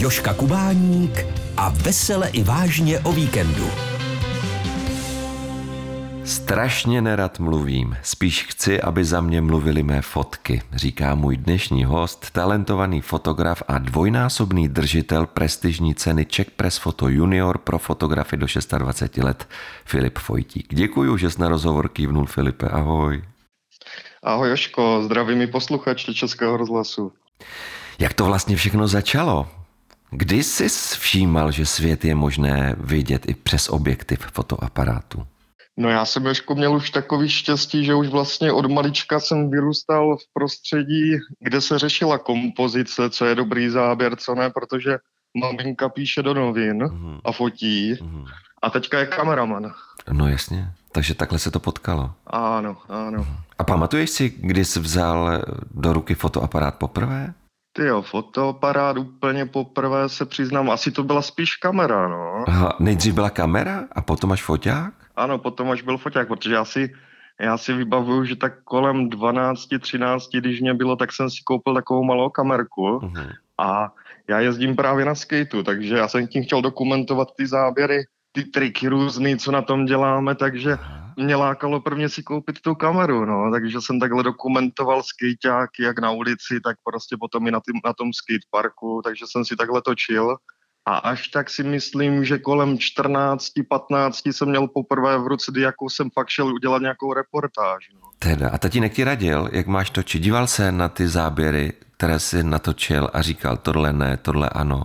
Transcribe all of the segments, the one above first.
Joška Kubáník a vesele i vážně o víkendu. Strašně nerad mluvím, spíš chci, aby za mě mluvili mé fotky, říká můj dnešní host, talentovaný fotograf a dvojnásobný držitel prestižní ceny Czech Press Photo Junior pro fotografy do 26 let, Filip Fojtík. Děkuji, že jsi na rozhovor kývnul, Filipe, ahoj. Ahoj Joško, zdravím i posluchače Českého rozhlasu. Jak to vlastně všechno začalo? Kdy jsi všímal, že svět je možné vidět i přes objektiv fotoaparátu? No já jsem Jožko měl už takový štěstí, že už vlastně od malička jsem vyrůstal v prostředí, kde se řešila kompozice, co je dobrý záběr, co ne, protože maminka píše do novin mm-hmm. a fotí mm-hmm. a teďka je kameraman. No jasně, takže takhle se to potkalo. Ano, ano. A pamatuješ si, kdy jsi vzal do ruky fotoaparát poprvé? Ty jo, fotoaparát úplně poprvé se přiznám, asi to byla spíš kamera, no. Aha, nejdřív byla kamera a potom až foťák? Ano, potom až byl foťák, protože já si, já si vybavuju, že tak kolem 12, 13, když mě bylo, tak jsem si koupil takovou malou kamerku uh-huh. a já jezdím právě na skateu, takže já jsem tím chtěl dokumentovat ty záběry, ty triky různý, co na tom děláme, takže mě lákalo prvně si koupit tu kameru, no, takže jsem takhle dokumentoval skejťáky, jak na ulici, tak prostě potom i na, tým, na tom skateparku, takže jsem si takhle točil. A až tak si myslím, že kolem 14, 15 jsem měl poprvé v ruce, jakou jsem fakt šel udělat nějakou reportáž. No. Teda, a tatínek ti radil, jak máš točit? Díval se na ty záběry, které jsi natočil a říkal, tohle ne, tohle ano.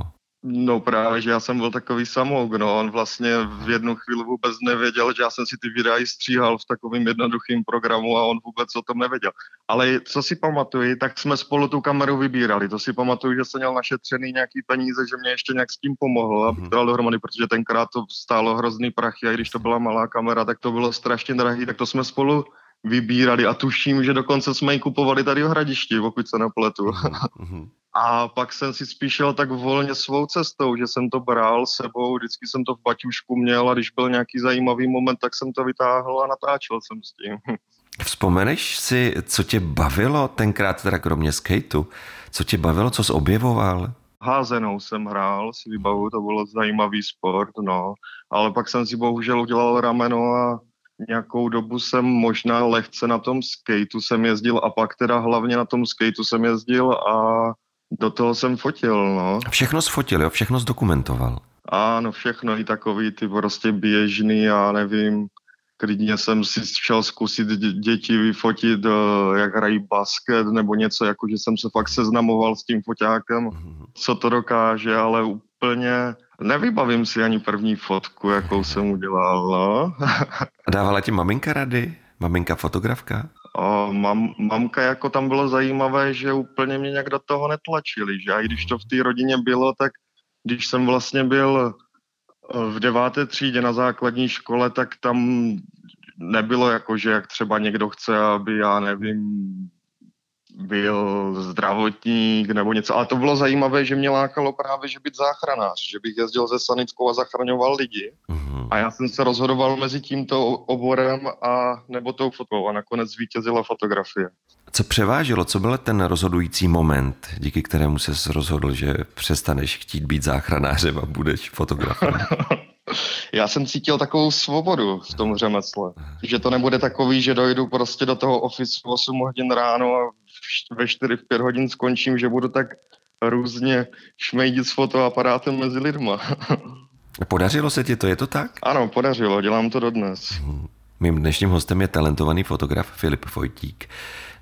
No právě, že já jsem byl takový samouk, no. On vlastně v jednu chvíli vůbec nevěděl, že já jsem si ty videa i stříhal v takovým jednoduchým programu a on vůbec o tom nevěděl. Ale co si pamatuju, tak jsme spolu tu kameru vybírali. To si pamatuju, že jsem měl našetřený nějaký peníze, že mě ještě nějak s tím pomohl, abych mhm. dal dohromady, protože tenkrát to stálo hrozný prachy a když to byla malá kamera, tak to bylo strašně drahý, tak to jsme spolu vybírali a tuším, že dokonce jsme ji kupovali tady v Hradišti, pokud se nepletu. A pak jsem si spíš šel tak volně svou cestou, že jsem to bral sebou, vždycky jsem to v baťušku měl a když byl nějaký zajímavý moment, tak jsem to vytáhl a natáčel jsem s tím. Vzpomeneš si, co tě bavilo tenkrát, teda kromě skateu, co tě bavilo, co jsi objevoval? Házenou jsem hrál, si vybavu, to bylo zajímavý sport, no. Ale pak jsem si bohužel udělal rameno a nějakou dobu jsem možná lehce na tom skateu jsem jezdil a pak teda hlavně na tom skateu jsem jezdil a do toho jsem fotil, no. Všechno sfotil, jo? Všechno zdokumentoval. Ano, všechno, i takový ty prostě běžný, já nevím, klidně jsem si šel zkusit děti vyfotit, eh, jak hrají basket nebo něco, jako že jsem se fakt seznamoval s tím foťákem, mhm. co to dokáže, ale úplně nevybavím si ani první fotku, jakou jsem udělal. No. Dávala ti maminka rady? Maminka fotografka? O, mam, mamka jako tam bylo zajímavé, že úplně mě nějak do toho netlačili, že? A i když to v té rodině bylo, tak když jsem vlastně byl eh, v deváté třídě na základní škole, tak tam nebylo jako, že jak třeba někdo chce, aby já nevím, byl zdravotník nebo něco. Ale to bylo zajímavé, že mě lákalo právě, že být záchranář, že bych jezdil ze sanitkou a zachraňoval lidi. Uh-huh. A já jsem se rozhodoval mezi tímto oborem a nebo tou fotou a nakonec zvítězila fotografie. Co převážilo? Co byl ten rozhodující moment, díky kterému se rozhodl, že přestaneš chtít být záchranářem a budeš fotografem? Já jsem cítil takovou svobodu v tom řemesle. Že to nebude takový, že dojdu prostě do toho ofisu 8 hodin ráno a ve 4 v 5 hodin skončím, že budu tak různě šmejdit s fotoaparátem mezi lidma. Podařilo se ti to, je to tak? Ano, podařilo, dělám to dodnes. Mým dnešním hostem je talentovaný fotograf Filip Vojtík.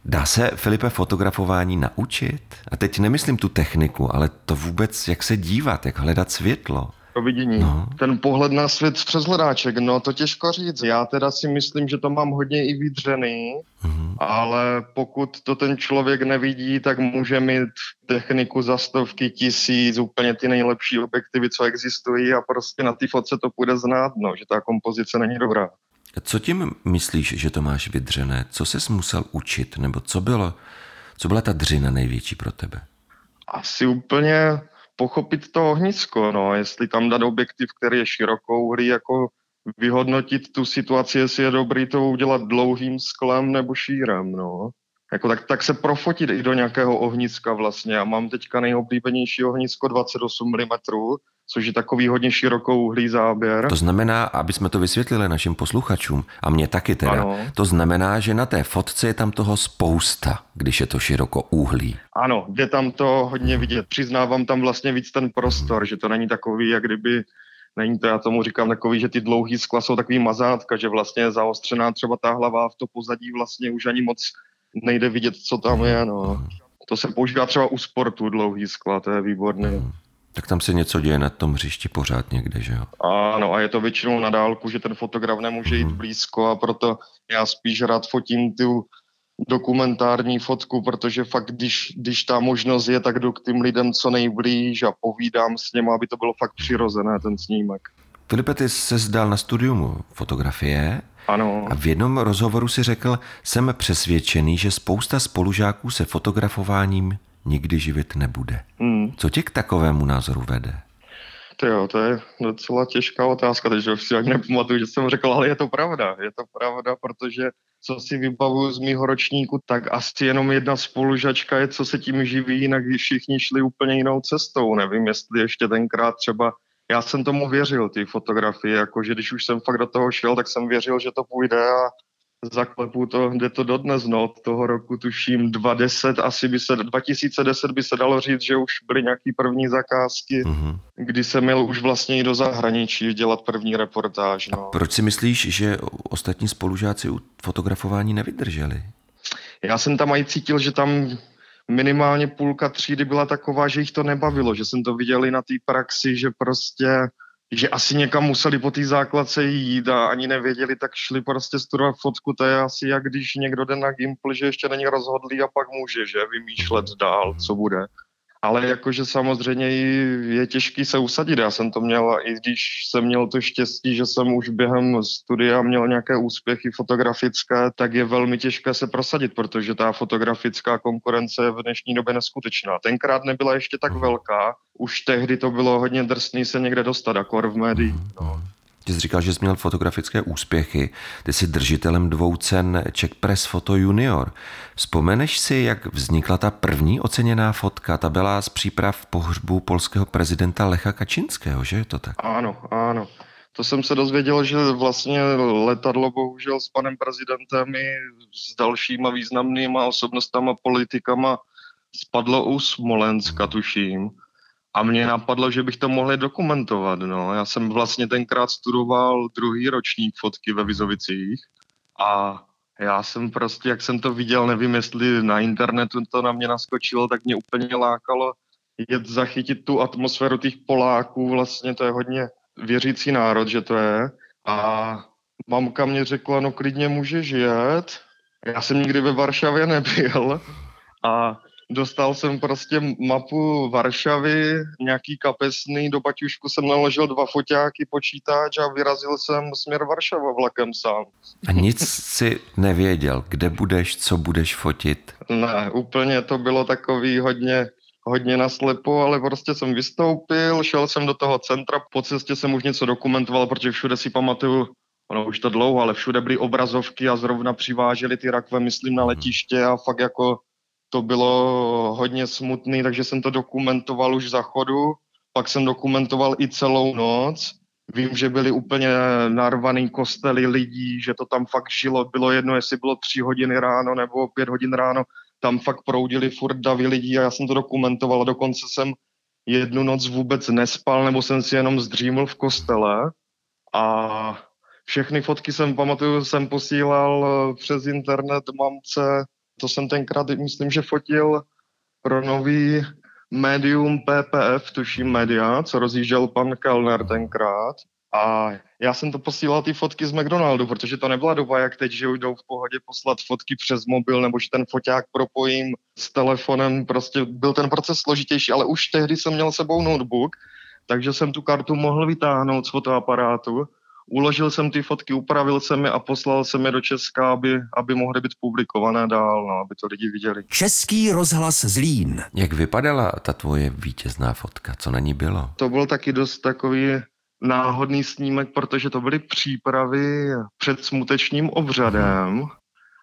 Dá se, Filipe, fotografování naučit? A teď nemyslím tu techniku, ale to vůbec, jak se dívat, jak hledat světlo to vidění. No. Ten pohled na svět přes hledáček, no to těžko říct. Já teda si myslím, že to mám hodně i vydřený, mm-hmm. ale pokud to ten člověk nevidí, tak může mít techniku za stovky tisíc, úplně ty nejlepší objektivy, co existují a prostě na té fotce to půjde znát, no, že ta kompozice není dobrá. Co tím myslíš, že to máš vydřené? Co jsi musel učit? Nebo co bylo, co byla ta dřina největší pro tebe? Asi úplně pochopit to ohnisko, no, jestli tam dát objektiv, který je širokouhlý, jako vyhodnotit tu situaci, jestli je dobrý to udělat dlouhým sklem nebo šírem, no. jako tak, tak se profotit i do nějakého ohniska vlastně. A mám teďka nejoblíbenější ohnisko 28 mm, což je takový hodně širokouhlý záběr. To znamená, aby jsme to vysvětlili našim posluchačům, a mě taky teda, ano. to znamená, že na té fotce je tam toho spousta, když je to širokouhlý. Ano, je tam to hodně vidět. Přiznávám tam vlastně víc ten prostor, že to není takový, jak kdyby Není to, já tomu říkám takový, že ty dlouhý skla jsou takový mazátka, že vlastně je zaostřená třeba ta hlava v to pozadí vlastně už ani moc nejde vidět, co tam je. No. To se používá třeba u sportu dlouhý skla, to je výborné. Tak tam se něco děje na tom hřišti pořád někde, že jo? Ano, a je to většinou na dálku, že ten fotograf nemůže jít mhm. blízko a proto já spíš rád fotím tu dokumentární fotku, protože fakt, když, když ta možnost je, tak jdu k tím lidem co nejblíž a povídám s něm, aby to bylo fakt přirozené, ten snímek. Filipe, ty se zdal na studium fotografie ano. a v jednom rozhovoru si řekl, jsem přesvědčený, že spousta spolužáků se fotografováním nikdy živit nebude. Hmm. Co tě k takovému názoru vede? To jo, to je docela těžká otázka, takže si ani nepamatuju, že jsem řekl, ale je to pravda. Je to pravda, protože co si vybavuju z mýho ročníku, tak asi jenom jedna spolužačka je, co se tím živí, jinak všichni šli úplně jinou cestou. Nevím, jestli ještě tenkrát třeba já jsem tomu věřil, ty fotografie, jakože když už jsem fakt do toho šel, tak jsem věřil, že to půjde a zaklepu to, jde to dodnes, no, od toho roku tuším 2010, asi by se, 2010 by se dalo říct, že už byly nějaký první zakázky, mm-hmm. kdy jsem měl už vlastně i do zahraničí dělat první reportáž, no. A proč si myslíš, že ostatní spolužáci u fotografování nevydrželi? Já jsem tam i cítil, že tam minimálně půlka třídy byla taková, že jich to nebavilo, že jsem to viděl i na té praxi, že prostě že asi někam museli po té základce jít a ani nevěděli, tak šli prostě studovat fotku. To je asi jak když někdo jde na Gimple, že ještě není rozhodlý a pak může, že vymýšlet dál, co bude ale jakože samozřejmě je těžký se usadit. Já jsem to měl, i když jsem měl to štěstí, že jsem už během studia měl nějaké úspěchy fotografické, tak je velmi těžké se prosadit, protože ta fotografická konkurence je v dnešní době neskutečná. Tenkrát nebyla ještě tak velká, už tehdy to bylo hodně drsný se někde dostat, jako v médiích. No. Ty jsi říkal, že jsi měl fotografické úspěchy. Ty jsi držitelem dvou cen Czech Press Photo Junior. Vzpomeneš si, jak vznikla ta první oceněná fotka? Ta byla z příprav pohřbu polského prezidenta Lecha Kačinského, že je to tak? Ano, ano. To jsem se dozvěděl, že vlastně letadlo bohužel s panem prezidentem i s dalšíma významnýma osobnostama, politikama spadlo u Smolenska, tuším. A mě napadlo, že bych to mohl dokumentovat. No. Já jsem vlastně tenkrát studoval druhý ročník fotky ve Vizovicích a já jsem prostě, jak jsem to viděl, nevím, jestli na internetu to na mě naskočilo, tak mě úplně lákalo jet zachytit tu atmosféru těch Poláků, vlastně to je hodně věřící národ, že to je. A mamka mě řekla, no klidně můžeš jet. Já jsem nikdy ve Varšavě nebyl a Dostal jsem prostě mapu Varšavy, nějaký kapesný, do baťušku jsem naložil dva foťáky, počítač a vyrazil jsem směr Varšava vlakem sám. A nic si nevěděl, kde budeš, co budeš fotit? Ne, úplně to bylo takový hodně, hodně naslepo, ale prostě jsem vystoupil, šel jsem do toho centra, po cestě jsem už něco dokumentoval, protože všude si pamatuju, ono už to dlouho, ale všude byly obrazovky a zrovna přiváželi ty rakve, myslím, na letiště a fakt jako to bylo hodně smutný, takže jsem to dokumentoval už za chodu, pak jsem dokumentoval i celou noc. Vím, že byly úplně narvaný kostely lidí, že to tam fakt žilo. Bylo jedno, jestli bylo tři hodiny ráno nebo pět hodin ráno. Tam fakt proudili furt davy lidí a já jsem to dokumentoval. A dokonce jsem jednu noc vůbec nespal, nebo jsem si jenom zdříml v kostele. A všechny fotky jsem pamatuju, jsem posílal přes internet mamce, to jsem tenkrát, myslím, že fotil pro nový médium PPF, tuším média, co rozjížděl pan Kellner tenkrát. A já jsem to posílal ty fotky z McDonaldu, protože to nebyla doba jak teď, že jdou v pohodě poslat fotky přes mobil, nebo že ten foťák propojím s telefonem. Prostě byl ten proces složitější, ale už tehdy jsem měl sebou notebook, takže jsem tu kartu mohl vytáhnout z fotoaparátu uložil jsem ty fotky, upravil jsem je a poslal jsem je do Česka, aby, aby mohly být publikované dál, no, aby to lidi viděli. Český rozhlas Zlín. Jak vypadala ta tvoje vítězná fotka? Co na ní bylo? To byl taky dost takový náhodný snímek, protože to byly přípravy před smutečním obřadem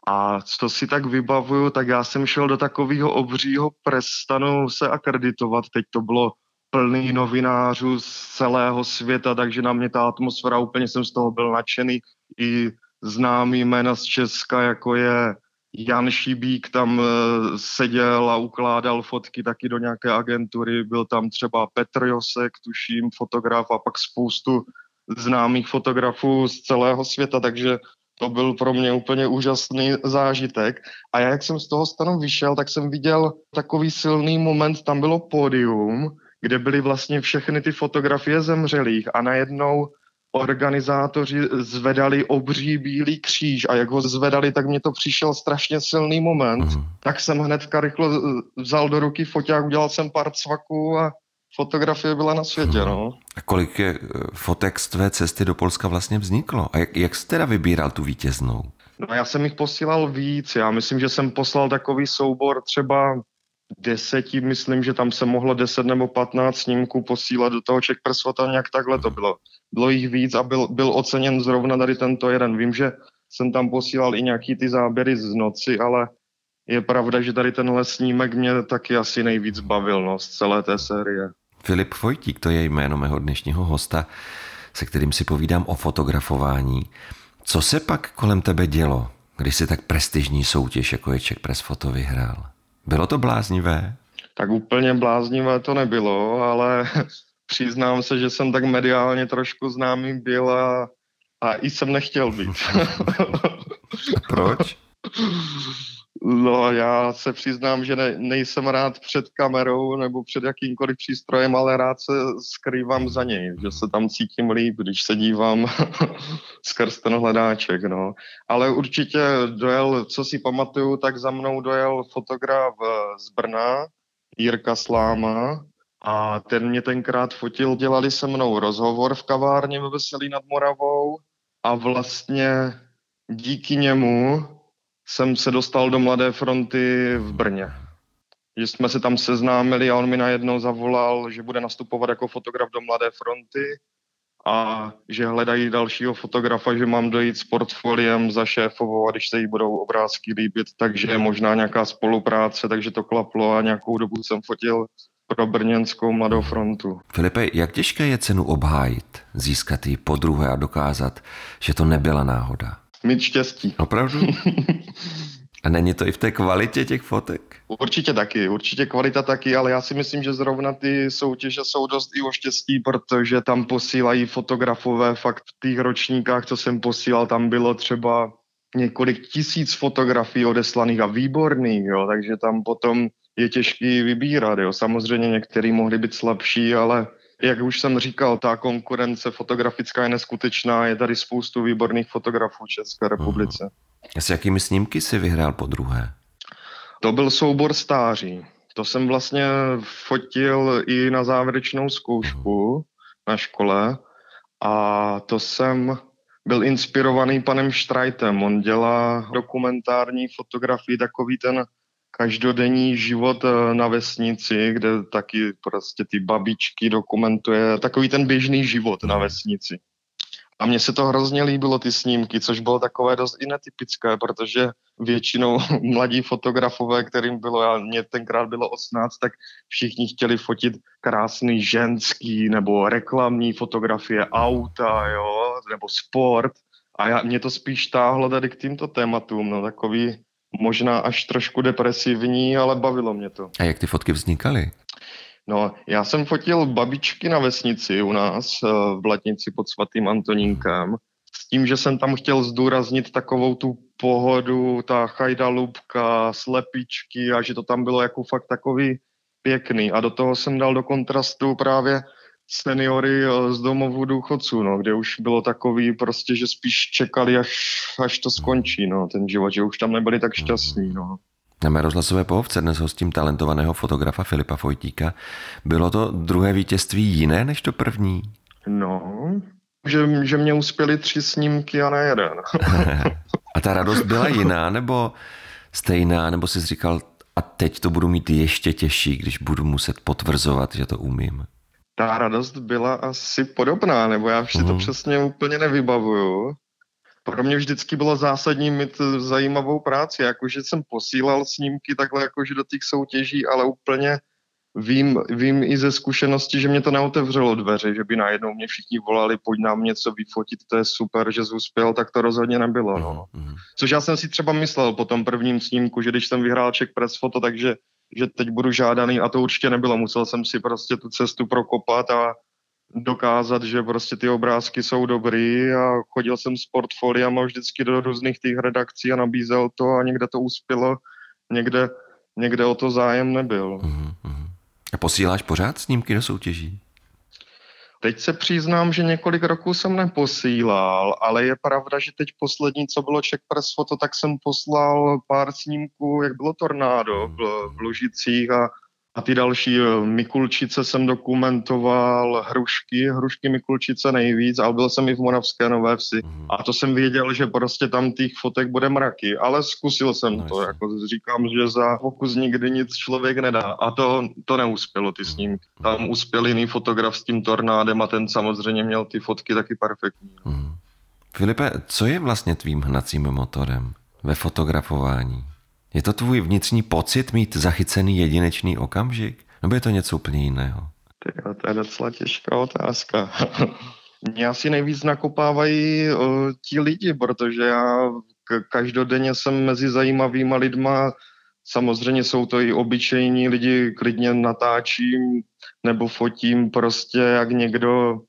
A co si tak vybavuju, tak já jsem šel do takového obřího prestanu se akreditovat. Teď to bylo plný novinářů z celého světa, takže na mě ta atmosféra, úplně jsem z toho byl nadšený. I známý jména z Česka, jako je Jan Šibík tam eh, seděl a ukládal fotky taky do nějaké agentury, byl tam třeba Petr Josek, tuším, fotograf a pak spoustu známých fotografů z celého světa, takže to byl pro mě úplně úžasný zážitek. A já, jak jsem z toho stanu vyšel, tak jsem viděl takový silný moment, tam bylo pódium, kde byly vlastně všechny ty fotografie zemřelých a najednou organizátoři zvedali obří bílý kříž a jak ho zvedali, tak mě to přišel strašně silný moment. Mm. Tak jsem hnedka rychle vzal do ruky foťák, udělal jsem pár cvaků a fotografie byla na světě. Mm. No. A kolik je eh, fotek z tvé cesty do Polska vlastně vzniklo? A jak, jak jsi teda vybíral tu vítěznou? No já jsem jich posílal víc. Já myslím, že jsem poslal takový soubor třeba deseti, myslím, že tam se mohlo deset nebo patnáct snímků posílat do toho Czech Press nějak takhle to bylo. Bylo jich víc a byl, byl oceněn zrovna tady tento jeden. Vím, že jsem tam posílal i nějaký ty záběry z noci, ale je pravda, že tady tenhle snímek mě taky asi nejvíc bavil no, z celé té série. Filip Vojtík, to je jméno mého dnešního hosta, se kterým si povídám o fotografování. Co se pak kolem tebe dělo, když si tak prestižní soutěž, jako je Czech Press Foto, vyhrál? Bylo to bláznivé? Tak úplně bláznivé to nebylo, ale přiznám se, že jsem tak mediálně trošku známý byl a, a i jsem nechtěl být. proč? No, já se přiznám, že ne, nejsem rád před kamerou nebo před jakýmkoliv přístrojem, ale rád se skrývám za něj, že se tam cítím líp, když se dívám skrz ten hledáček, no. Ale určitě dojel, co si pamatuju, tak za mnou dojel fotograf eh, z Brna, Jirka Sláma, a ten mě tenkrát fotil, dělali se mnou rozhovor v kavárně ve Veselí nad Moravou a vlastně díky němu jsem se dostal do Mladé fronty v Brně. Že jsme se tam seznámili a on mi najednou zavolal, že bude nastupovat jako fotograf do Mladé fronty a že hledají dalšího fotografa, že mám dojít s portfoliem za šéfovou a když se jí budou obrázky líbit, takže je možná nějaká spolupráce, takže to klaplo a nějakou dobu jsem fotil pro brněnskou mladou frontu. Filipe, jak těžké je cenu obhájit, získat ji po druhé a dokázat, že to nebyla náhoda? Mít štěstí. Opravdu? A není to i v té kvalitě těch fotek? Určitě taky, určitě kvalita taky, ale já si myslím, že zrovna ty soutěže jsou dost i o štěstí, protože tam posílají fotografové fakt v těch ročníkách, co jsem posílal, tam bylo třeba několik tisíc fotografií odeslaných a výborných, jo, takže tam potom je těžký vybírat. Jo. Samozřejmě některý mohli být slabší, ale jak už jsem říkal, ta konkurence fotografická je neskutečná, je tady spoustu výborných fotografů v České republice. A s jakými snímky si vyhrál po druhé? To byl soubor stáří. To jsem vlastně fotil i na závěrečnou zkoušku na škole a to jsem byl inspirovaný panem Štrajtem. On dělá dokumentární fotografii, takový ten každodenní život eh, na vesnici, kde taky prostě ty babičky dokumentuje takový ten běžný život na vesnici. A mně se to hrozně líbilo, ty snímky, což bylo takové dost i netypické, protože většinou mladí fotografové, kterým bylo, já, mě tenkrát bylo 18, tak všichni chtěli fotit krásný ženský nebo reklamní fotografie auta, jo, nebo sport. A já, mě to spíš táhlo tady k týmto tématům, no takový možná až trošku depresivní, ale bavilo mě to. A jak ty fotky vznikaly? No, já jsem fotil babičky na vesnici u nás eh, v Blatnici pod svatým Antonínkem s tím, že jsem tam chtěl zdůraznit takovou tu pohodu, ta chajdalubka, slepičky a že to tam bylo jako fakt takový pěkný. A do toho jsem dal do kontrastu právě seniory eh, z domovů důchodců, no, kde už bylo takový prostě, že spíš čekali, až, až to skončí, no, ten život, že už tam nebyli tak šťastní, no. Na mé rozhlasové pohovce dnes hostím talentovaného fotografa Filipa Fojtíka. Bylo to druhé vítězství jiné než to první? No, že, že mě uspěli tři snímky a ne jeden. a ta radost byla jiná, nebo stejná, nebo jsi říkal, a teď to budu mít ještě těžší, když budu muset potvrzovat, že to umím? Ta radost byla asi podobná, nebo já si to mhm. přesně úplně nevybavuju, pro mě vždycky bylo zásadní mít zajímavou práci, jakože jsem posílal snímky takhle jakože do těch soutěží, ale úplně vím, vím i ze zkušenosti, že mě to neotevřelo dveře, že by najednou mě všichni volali, pojď nám něco vyfotit, to je super, že jsi uspěl, tak to rozhodně nebylo. No. Mm-hmm. Což já jsem si třeba myslel po tom prvním snímku, že když jsem vyhrál Czech Press Foto, takže že teď budu žádaný a to určitě nebylo. Musel jsem si prostě tu cestu prokopat a dokázat, že prostě ty obrázky jsou dobrý a chodil jsem s portfoliama vždycky do různých těch redakcí a nabízel to a někde to uspělo, někde, někde o to zájem nebyl. Mm-hmm. A posíláš pořád snímky do soutěží? Teď se přiznám, že několik roků jsem neposílal, ale je pravda, že teď poslední, co bylo Czech Press Photo, tak jsem poslal pár snímků, jak bylo tornádo v, v Lužicích a a ty další eh, Mikulčice jsem dokumentoval, hrušky, hrušky Mikulčice nejvíc, ale byl jsem i v Moravské Nové Vsi. Mm. A to jsem věděl, že prostě tam těch fotek bude mraky, ale zkusil jsem no, to, jako říkám, že za pokus nikdy nic člověk nedá. A to, to neuspělo, ty snímky. Tam uspěl jiný fotograf s tím tornádem a ten samozřejmě měl ty fotky taky perfektní. Mm. Filipe, co je vlastně tvým hnacím motorem ve fotografování? Je to tvůj vnitřní pocit mít zachycený jedinečný okamžik? Nebo je to něco úplně jiného? Tyjo, to je docela těžká otázka. Mě asi nejvíc nakopávají uh, ti lidi, protože já každodenně jsem mezi zajímavýma lidma, samozřejmě jsou to i obyčejní lidi, klidně natáčím nebo fotím prostě, jak někdo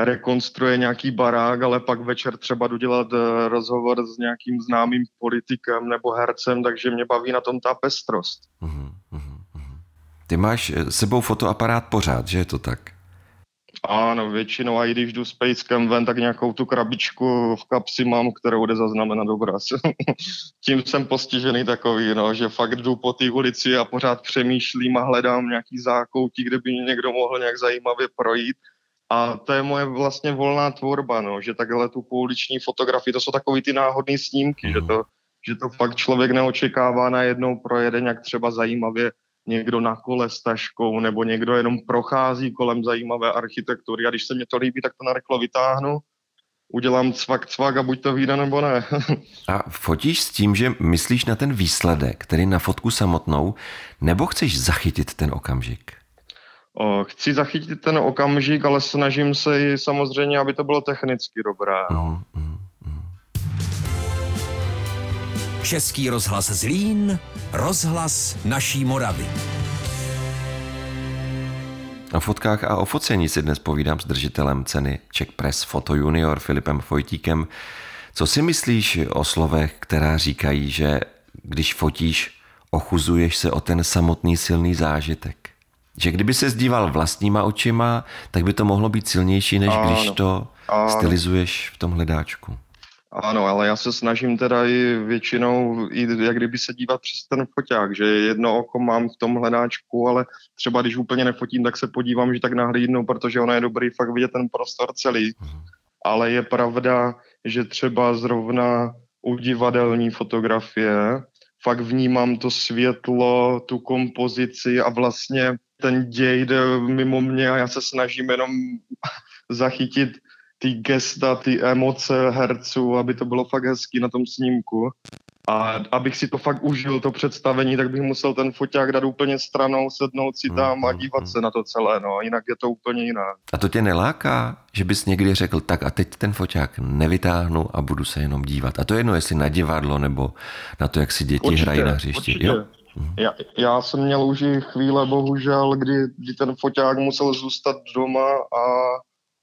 rekonstruuje nějaký barák, ale pak večer třeba jdu dělat eh, rozhovor s nějakým známým politikem nebo hercem, takže mě baví na tom ta pestrost. Mhm, mhm, mhm. Ty máš eh, sebou fotoaparát pořád, že je to tak? Ano, většinou a i když jdu s pejskem ven, tak nějakou tu krabičku v kapsi mám, kterou jde zaznamenat obraz. Tím jsem postižený takový, no, že fakt jdu po té ulici a pořád přemýšlím a hledám nějaký zákoutí, kde by někdo mohl nějak zajímavě projít a to je moje vlastně volná tvorba, no, že takhle tu pouliční fotografii, to jsou takový ty náhodné snímky, mm. že, to, že to fakt člověk neočekává, najednou projede nějak třeba zajímavě někdo na kole s taškou, nebo někdo jenom prochází kolem zajímavé architektury a když se mě to líbí, tak to narychlo vytáhnu, udělám cvak, cvak a buď to vyjde nebo ne. a fotíš s tím, že myslíš na ten výsledek, který na fotku samotnou, nebo chceš zachytit ten okamžik? Chci zachytit ten okamžik, ale snažím se i samozřejmě, aby to bylo technicky dobré. No. Mm, mm. Český rozhlas Zlín, rozhlas naší Moravy. O fotkách a o focení si dnes povídám s držitelem ceny Czech Press Photo Junior Filipem Fojtíkem. Co si myslíš o slovech, která říkají, že když fotíš, ochuzuješ se o ten samotný silný zážitek? Že kdyby se zdíval vlastníma očima, tak by to mohlo být silnější, než ano, když to ano. stylizuješ v tom hledáčku. Ano, ale já se snažím teda i většinou, i jak kdyby se dívat přes ten foťák, že jedno oko mám v tom hledáčku, ale třeba když úplně nefotím, tak se podívám, že tak nahlídnu, protože ono je dobrý fakt vidět ten prostor celý. Mhm. Ale je pravda, že třeba zrovna u divadelní fotografie fakt vnímám to světlo, tu kompozici a vlastně ten děj jde mimo mě a já se snažím jenom zachytit ty gesta, ty emoce herců, aby to bylo fakt hezký na tom snímku. A abych si to fakt užil, to představení, tak bych musel ten foťák dát úplně stranou, sednout si tam a dívat se na to celé, no, jinak je to úplně jiné. A to tě neláká, že bys někdy řekl, tak a teď ten foťák nevytáhnu a budu se jenom dívat. A to je jedno, jestli na divadlo nebo na to, jak si děti určitě, hrají na hřišti. Určitě. Jo? Mhm. Já, já jsem měl už i chvíle, bohužel, kdy, kdy ten foťák musel zůstat doma a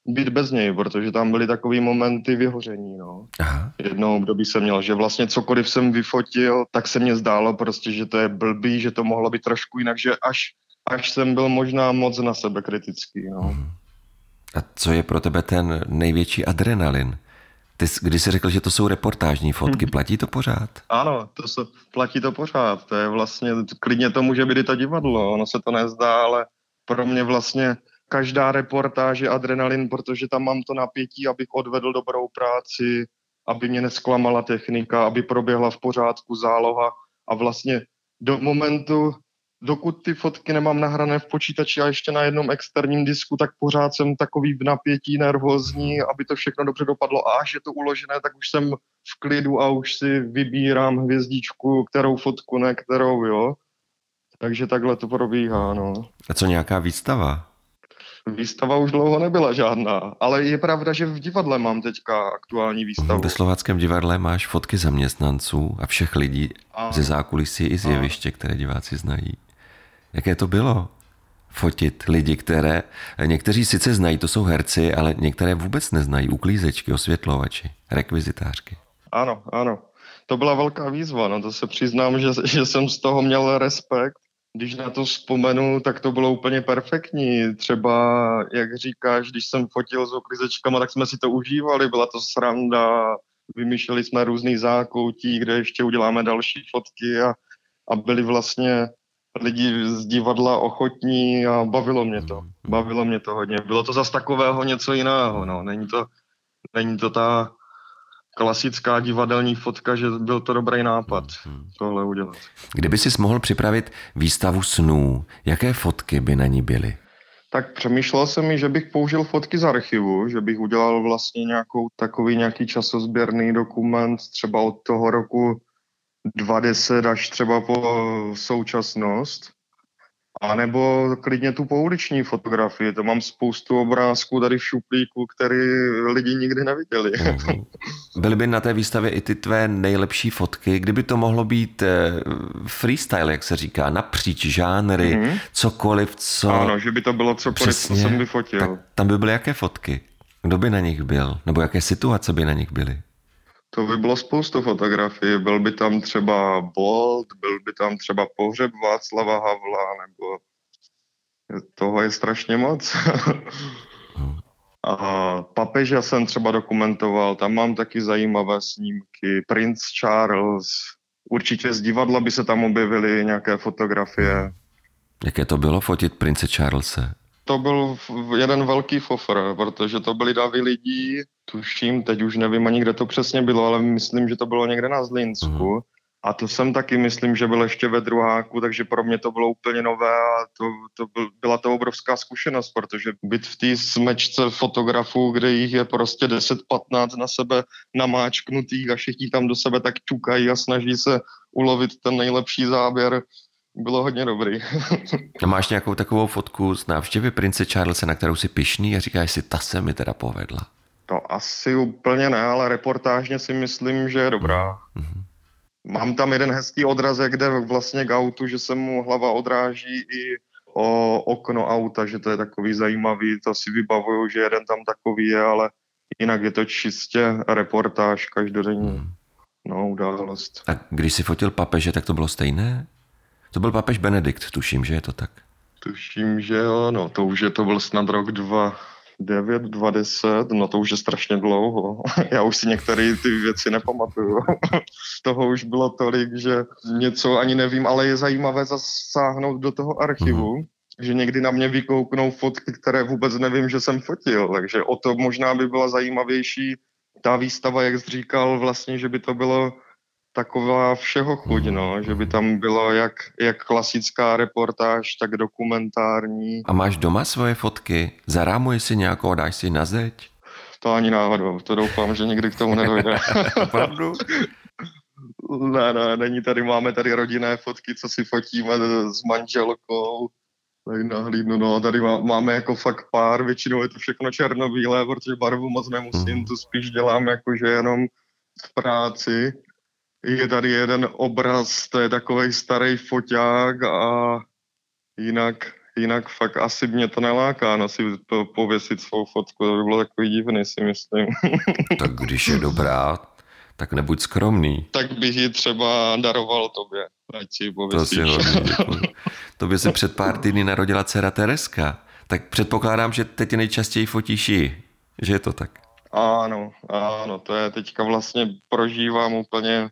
být bez něj, protože tam byly takové momenty vyhoření. No. Aha. Jednou období jsem měl, že vlastně cokoliv jsem vyfotil, tak se mně zdálo prostě, že to je blbý, že to mohlo být trošku jinak, že až, až jsem byl možná moc na sebe kritický. No. Mhm. A co je pro tebe ten největší adrenalin? Ty, když jsi řekl, že to jsou reportážní fotky, platí to pořád? Ano, to se, platí to pořád. To je vlastně, klidně to může být i to divadlo, ono se to nezdá, ale pro mě vlastně každá reportáž je adrenalin, protože tam mám to napětí, abych odvedl dobrou práci, aby mě nesklamala technika, aby proběhla v pořádku záloha a vlastně do momentu, dokud ty fotky nemám nahrané v počítači a ještě na jednom externím disku, tak pořád jsem takový v napětí, nervózní, aby to všechno dobře dopadlo. A až je to uložené, tak už jsem v klidu a už si vybírám hvězdičku, kterou fotku, ne kterou, jo. Takže takhle to probíhá, no. A co nějaká výstava? Výstava už dlouho nebyla žádná, ale je pravda, že v divadle mám teďka aktuální výstavu. Ve slováckém divadle máš fotky zaměstnanců a všech lidí a, ze zákulisí i z jeviště, které diváci znají. Jaké to bylo? Fotit lidi, které někteří sice znají, to jsou herci, ale některé vůbec neznají, uklízečky, osvětlovači, rekvizitářky. Ano, ano. To byla velká výzva, no to se přiznám, že, že jsem z toho měl respekt. Když na to vzpomenu, tak to bylo úplně perfektní. Třeba, jak říkáš, když jsem fotil s uklízečkama, tak jsme si to užívali, byla to sranda, vymýšleli jsme různý zákoutí, kde ještě uděláme další fotky a, a byli vlastně lidi z divadla ochotní a bavilo mě to. Bavilo mě to hodně. Bylo to zase takového něco jiného, no. Není to, není to ta klasická divadelní fotka, že byl to dobrý nápad tohle udělat. Kdyby si mohl připravit výstavu snů, jaké fotky by na ní byly? Tak přemýšlel jsem mi, že bych použil fotky z archivu, že bych udělal vlastně nějakou takový nějaký časozběrný dokument třeba od toho roku 20 až třeba po současnost. A nebo klidně tu pouliční fotografii. To mám spoustu obrázků tady v šuplíku, který lidi nikdy neviděli. Mhm. Byly by na té výstavě i ty tvé nejlepší fotky, kdyby to mohlo být eh, freestyle, jak se říká, napříč žánry, mm-hmm. cokoliv, co... Ano, že by to bylo cokoliv, Přesně, co jsem vyfotil. Tak tam by byly jaké fotky? Kdo by na nich byl? Nebo jaké situace by na nich byly? To by bylo spoustu fotografií. Byl by tam třeba Bolt, byl by tam třeba pohřeb Václava Havla, nebo toho je strašně moc. A papeža jsem třeba dokumentoval, tam mám taky zajímavé snímky. Prince Charles, určitě z divadla by se tam objevily nějaké fotografie. Jaké to bylo fotit prince Charlese? To byl jeden velký fofr, protože to byly davy lidí, tuším, teď už nevím ani, kde to přesně bylo, ale myslím, že to bylo někde na Zlinsku. Mm. A to jsem taky myslím, že byl ještě ve druháku, takže pro mě to bylo úplně nové a to, to byl, byla to obrovská zkušenost, protože být v té smečce fotografů, kde jich je prostě 10-15 na sebe namáčknutých a všichni tam do sebe tak ťukají a snaží se ulovit ten nejlepší záběr, bylo hodně dobrý. a máš nějakou takovou fotku z návštěvy prince Charlesa, na kterou si pišný a říkáš si, ta se mi teda povedla? To asi úplně ne, ale reportážně si myslím, že je dobrá. Mm-hmm. Mám tam jeden hezký odrazek, kde vlastně k autu, že se mu hlava odráží i o okno auta, že to je takový zajímavý, to si vybavuju, že jeden tam takový je, ale jinak je to čistě reportáž každodenní. Hmm. No, událost. A když si fotil papeže, tak to bylo stejné? To byl papež Benedikt, tuším, že je to tak. Tuším, že jo, no to už je to byl snad rok 2, 20, no to už je strašně dlouho. Já už si některé ty věci nepamatuju. toho už bylo tolik, že něco ani nevím, ale je zajímavé zasáhnout do toho archivu, mm. že někdy na mě vykouknou fotky, které vůbec nevím, že jsem fotil, takže o to možná by byla zajímavější ta výstava, jak jsi říkal, vlastně, že by to bylo taková všeho chuť, no, že by tam bylo jak, jak klasická reportáž, tak dokumentární. A máš doma svoje fotky? Zarámuješ si nějakou a dáš si na zeď? To ani náhodou, to doufám, že nikdy k tomu nedojde. Opravdu? ne, ne, není tady, máme tady rodinné fotky, co si fotíme s manželkou, tak nahlídnu, no a tady máme jako fakt pár, většinou je to všechno černobílé, protože barvu moc nemusím, mm. to spíš dělám jakože jenom v práci je tady jeden obraz, to je takový starý foťák a jinak, jinak fakt asi mě to neláká, no si pověsit svou fotku, to by bylo takový divný, si myslím. tak když je dobrá, tak nebuď skromný. Tak bych ji třeba daroval tobě, ať si. To si hodně Tobě se před pár týdny narodila dcera Tereska, tak předpokládám, že teď nejčastěji fotíš ji, že je to tak? Ano, ano, to je teďka vlastně prožívám úplně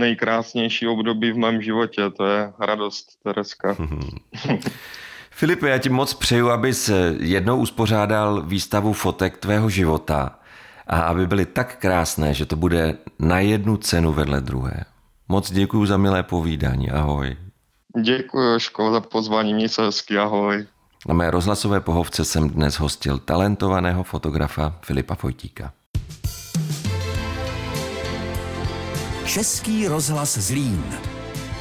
nejkrásnější období v mém životě, to je radost Tereska. Filipe, já ti moc přeju, abys jednou uspořádal výstavu fotek tvého života a aby byly tak krásné, že to bude na jednu cenu vedle druhé. Moc děkuji za milé povídání. Ahoj. Děkuji, Joško, za pozvání, měj se hezky, ahoj. Na mé rozhlasové pohovce jsem dnes hostil talentovaného fotografa Filipa Fojtíka. Český rozhlas Zlín.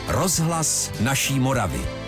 Rozhlas naší Moravy.